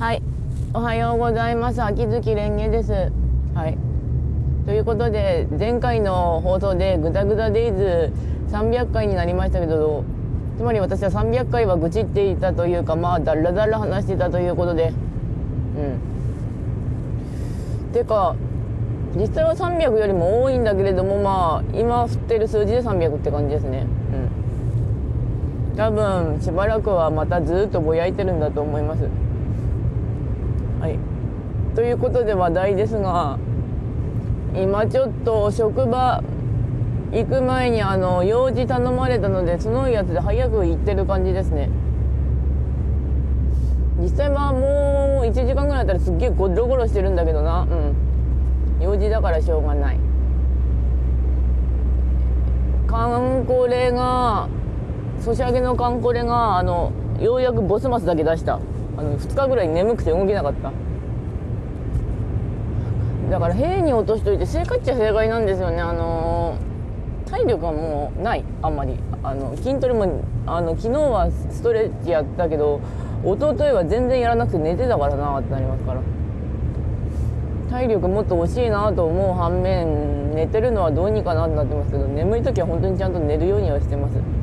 はい、おはようございます。秋月蓮華です。はい。ということで、前回の放送でグダグダデイズ300回になりましたけど、つまり私は300回は愚痴っていたというか、まあ、だらだら話してたということで、うん。てか、実際は300よりも多いんだけれども、まあ、今振ってる数字で300って感じですね。うん。多分、しばらくはまたずっとぼやいてるんだと思います。はい、ということで話題ですが今ちょっと職場行く前にあの用事頼まれたのでそのやつで早く行ってる感じですね。実際はもう1時間ぐらいだったらすっげえゴロゴロしてるんだけどな。うん。用事だからしょうがない。カンコレがソシャゲのカンコレがあのようやくボスマスだけ出した。あの2日ぐらい眠くて動けなかった。だから兵に落としといて正解っちゃ正解なんですよね。あのー、体力はもうない。あんまり。あの筋トレもあの昨日はストレッチやったけど一昨日は全然やらなくて寝てたからなってなりますから。体力もっと欲しいなと思う反面寝てるのはどうにかなってなってますけど眠い時は本当にちゃんと寝るようにはしてます。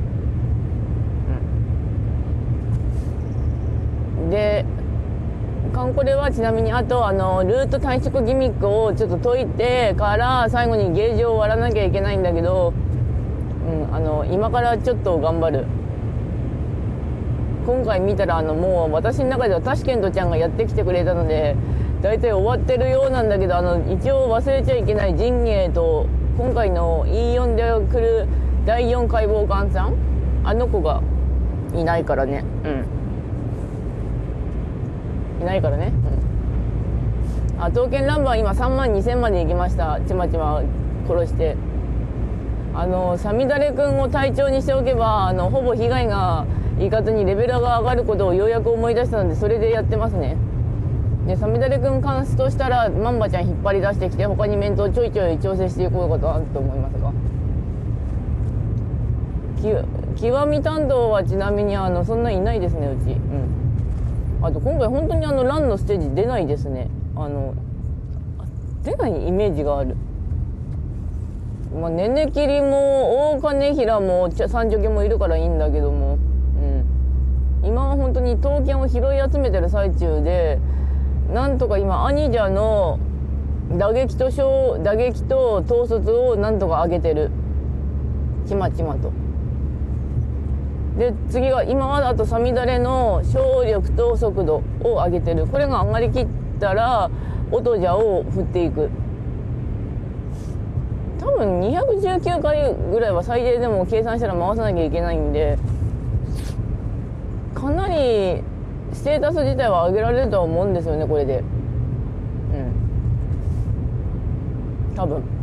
でカンコレはちなみにあとあのルート短縮ギミックをちょっと解いてから最後にゲージを割らなきゃいけないんだけど、うん、あの今からちょっと頑張る。今回見たらあのもう私の中ではタシケントちゃんがやってきてくれたので大体終わってるようなんだけどあの一応忘れちゃいけない陣営と今回の E4 で来る第4解剖官さん？あの子がいないからね。うん。いないからね、うん、あ刀剣乱舞は今3万2000まで行きました。ちまちま殺して。あのサミダレ君を隊長にしておけばあのほぼ被害がいかずにレベルが上がることをようやく思い出したのでそれでやってますね。でサミダレ君関数としたらマンバちゃん引っ張り出してきて他に面倒ちょいちょい調整していこうかとあると思いますが。極み担当はちなみにあのそんないないですねうち。うん。あと今回本当にあのランのステージ出ないですね。あの出ないイメージがある。まあねねきりも大金平も三女家もいるからいいんだけども、うん、今は本当に刀剣を拾い集めてる最中でなんとか今兄者の打撃と打撃と統率をなんとか上げてる。ちまちまと。で次が今はあとさみだれの省力と速度を上げてる。これが上がりきったら音じゃを振っていく。多分219回ぐらいは最低でも計算したら回さなきゃいけないんでかなりステータス自体は上げられるとは思うんですよねこれで。うん。多分。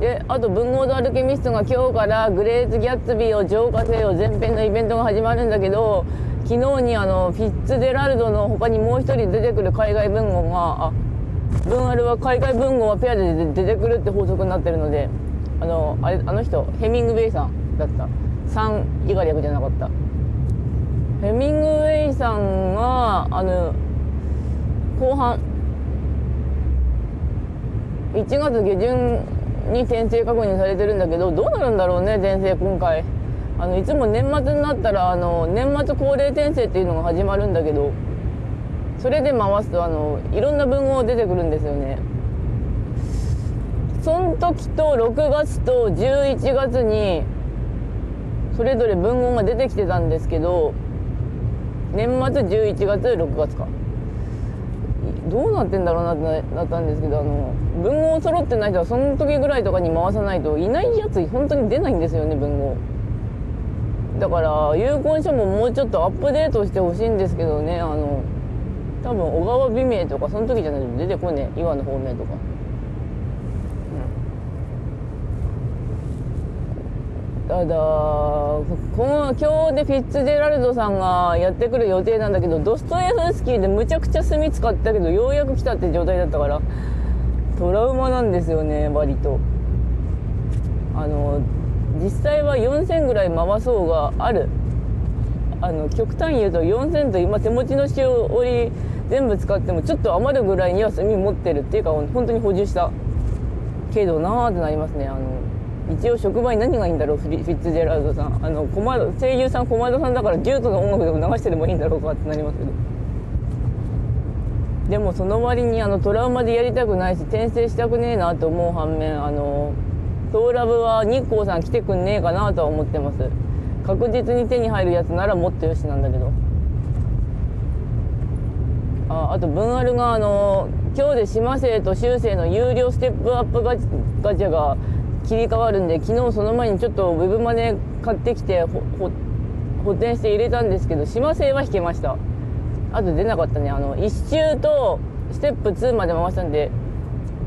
であと文豪とアルケミストが今日からグレーズ・ギャッツビーを浄化せよ前編のイベントが始まるんだけど昨日にあのフィッツジェラルドの他にもう一人出てくる海外文豪があ文アルは海外文豪はペアで出てくるって法則になってるのであのあれあの人ヘミングウェイさんだった。3以外略じゃなかった。ヘミングウェイさんがあの後半1月下旬に転生確認されてるんだけどどうなるんだろうね転生今回。あのいつも年末になったらあの年末恒例転生っていうのが始まるんだけどそれで回すとあのいろんな文豪出てくるんですよね。その時と6月と11月にそれぞれ文豪が出てきてたんですけど年末11月6月か。どうなってんだろうなってなったんですけどあの文豪揃ってない人はその時ぐらいとかに回さないといないやつ本当に出ないんですよね文豪。だから有効書ももうちょっとアップデートしてほしいんですけどねあの多分小川美名とかその時じゃないと出てこねえ岩の方面とか、うん、ただこの今日でフィッツジェラルドさんがやってくる予定なんだけどドストエフスキーでむちゃくちゃ墨使ったけどようやく来たって状態だったからトラウマなんですよね割と。あの実際は4000ぐらい回そうがある。あの極端に言うと4000と今手持ちのしおり全部使ってもちょっと余るぐらいには炭持ってるっていうか本当に補充した。けどなーってなりますねあの一応職場に何がいいんだろうフィッツジェラードさん。あの声優さん駒田さんだからデュートの音楽でも流してでもいいんだろうかってなりますけど。でもその割にあのトラウマでやりたくないし転生したくねえなと思う反面あのトーラブは日光さん来てくんねえかなとは思ってます。確実に手に入るやつならもっとよしなんだけど。ああと文アルがあの今日で島生と修正の有料ステップアップガチャが切り替わるんで昨日その前にちょっとウェブマネ買ってきて補填して入れたんですけど島生は引けました。あと出なかったね。あの1周とステップ2まで回したんで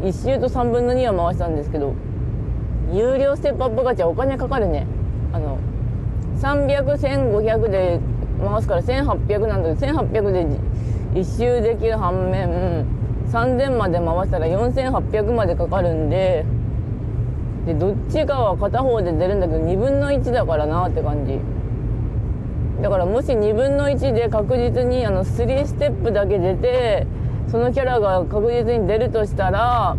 1周と3分の2は回したんですけど有料ステップアップガチャお金かかるね。あの3001,500で回すから1800なんだけど1800で1周できる反面3000まで回したら4800までかかるんででどっちかは片方で出るんだけど2分の1だからなって感じ。だからもし2分の1で確実にあの3ステップだけ出てそのキャラが確実に出るとしたら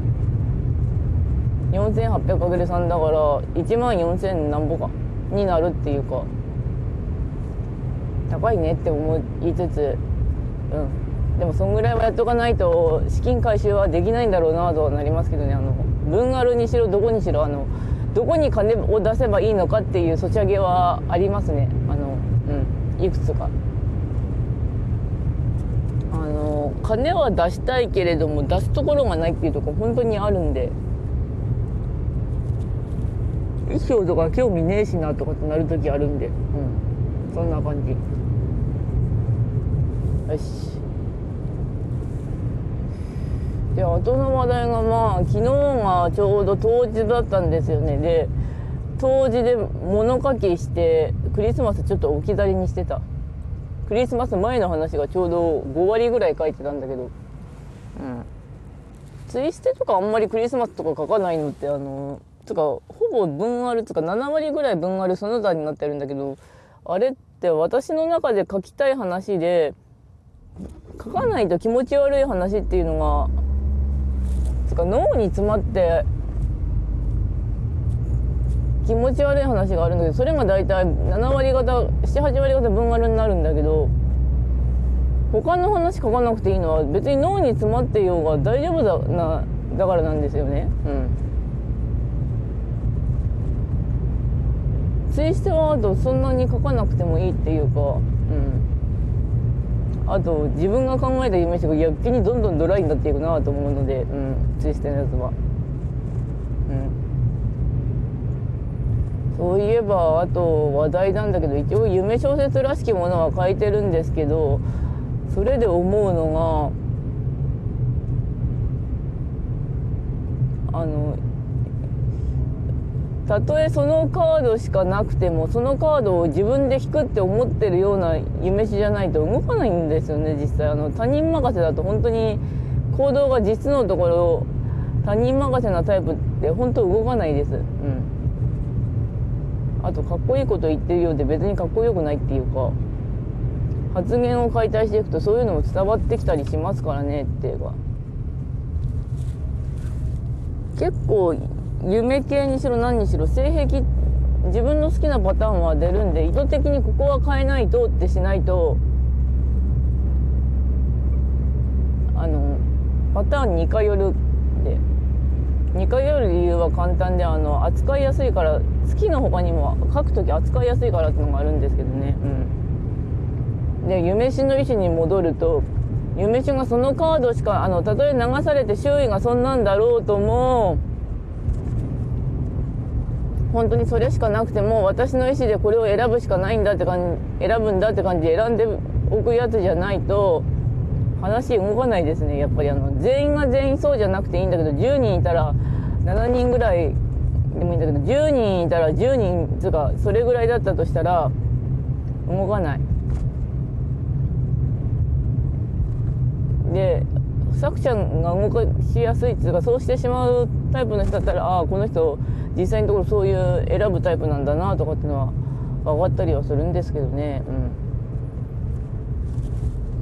4800×3 だから1万4000何ぼかになるっていうか高いねって思いつつうん。でもそんぐらいはやっとかないと資金回収はできないんだろうなとはなりますけどね。あの文あるにしろどこにしろあのどこに金を出せばいいのかっていうそち上げはありますね。いくつか。あの金は出したいけれども出すところがないっていうとこ本当にあるんで。衣装とか興味ねえしなとかってなる時あるんで。うん。そんな感じ。よし。で後の話題がまあ昨日がちょうど当日だったんですよね。で当時で物書きしてクリスマスちょっと置き去りにしてた。クリスマス前の話がちょうど5割ぐらい書いてたんだけど。うん。ツイステとかあんまりクリスマスとか書かないのってあのつかほぼ分あるつか7割ぐらい分あるその他になってるんだけどあれって私の中で書きたい話で書かないと気持ち悪い話っていうのがつか脳に詰まって気持ち悪い話があるんだけどそれが大体7割方78割方分割になるんだけど他の話書かなくていいのは別に脳に詰まっていようが大丈夫だなだからなんですよね。うんツイステはあとそんなに書かなくてもいいっていうかうんあと自分が考えた夢しが逆にどんどんドライになっていくなと思うので、うん、ツイステのやつは。うん、そういえばあと話題なんだけど一応夢小説らしきものは書いてるんですけどそれで思うのがあのたとえそのカードしかなくてもそのカードを自分で引くって思ってるような夢しじゃないと動かないんですよね実際。あの他人任せだと本当に行動が実のところ他人任せなタイプって本当動かないです。うん。あとかっこいいこと言ってるようで別にかっこよくないっていうか発言を解体していくとそういうのも伝わってきたりしますからねっていうか。結構夢系にしろ何にしろ性癖自分の好きなパターンは出るんで意図的にここは変えないとってしないとあのパターン似通るで似通る理由は簡単であの扱いやすいから好きの他にも書く時扱いやすいからっていうのがあるんですけどね。うん。で夢しの意思に戻ると夢しがそのカードしかあのたとえ流されて周囲がそんなんだろうとも本当にそれしかなくても私の意思でこれを選ぶしかないんだって感じ選ぶんだって感じで選んでおくやつじゃないと話動かないですね。やっぱりあの全員が全員そうじゃなくていいんだけど10人いたら7人ぐらいでもいいんだけど10人いたら10人つかそれぐらいだったとしたら動かない。で作者が動かしやすいっていうかそうしてしまうタイプの人だったらああこの人実際のところそういう選ぶタイプなんだなとかっていうのは分かったりはするんですけどね、うん。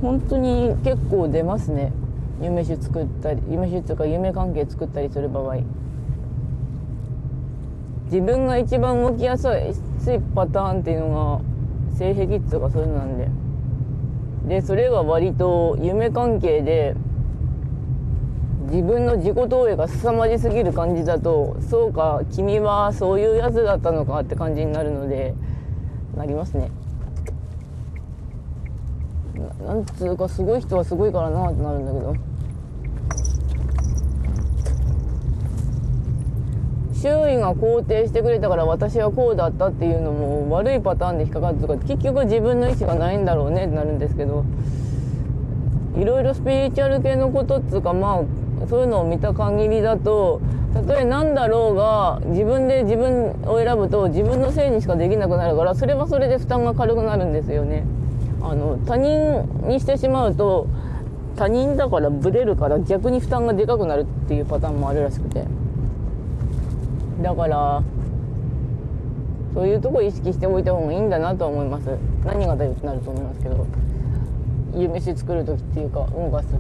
本当に結構出ますね。夢酒作ったり夢酒とか夢関係作ったりする場合。自分が一番動きやすいパターンっていうのが性癖とかそういうのなんで。でそれが割と夢関係で自分の自己投影が凄まじすぎる感じだとそうか君はそういうやつだったのかって感じになるのでなりますね。なんつうかすごい人はすごいからなってなるんだけど周囲が肯定してくれたから私はこうだったっていうのも悪いパターンで引っかかってとか結局自分の意思がないんだろうねってなるんですけどいろいろスピリチュアル系のことっつうかまあそういうのを見た限りだとたとえ何だろうが自分で自分を選ぶと自分のせいにしかできなくなるからそれはそれで負担が軽くなるんですよね。あの他人にしてしまうと他人だからブレるから逆に負担がでかくなるっていうパターンもあるらしくて。だからそういうとこ意識しておいた方がいいんだなとは思います。何がだよってなると思いますけど。夢飯作る時っていうか動かす時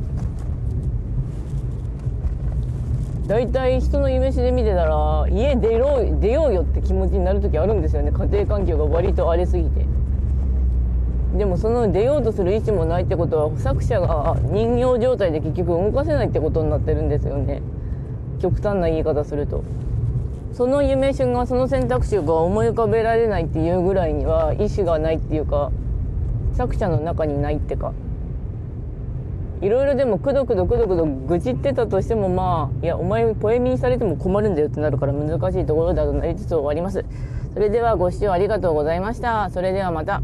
大体人の夢飯で見てたら家出ろ出ようよって気持ちになる時あるんですよね。家庭環境が割と荒れすぎて。でもその出ようとする意思もないってことは作者が人形状態で結局動かせないってことになってるんですよね。極端な言い方すると。その夢瞬がその選択肢が思い浮かべられないっていうぐらいには意思がないっていうか作者の中にないってか。いろいろでもくどくどくどくど愚痴ってたとしてもまあいやお前ポエミにされても困るんだよってなるから難しいところだとなりつつ終わります。それではご視聴ありがとうございました。それではまた。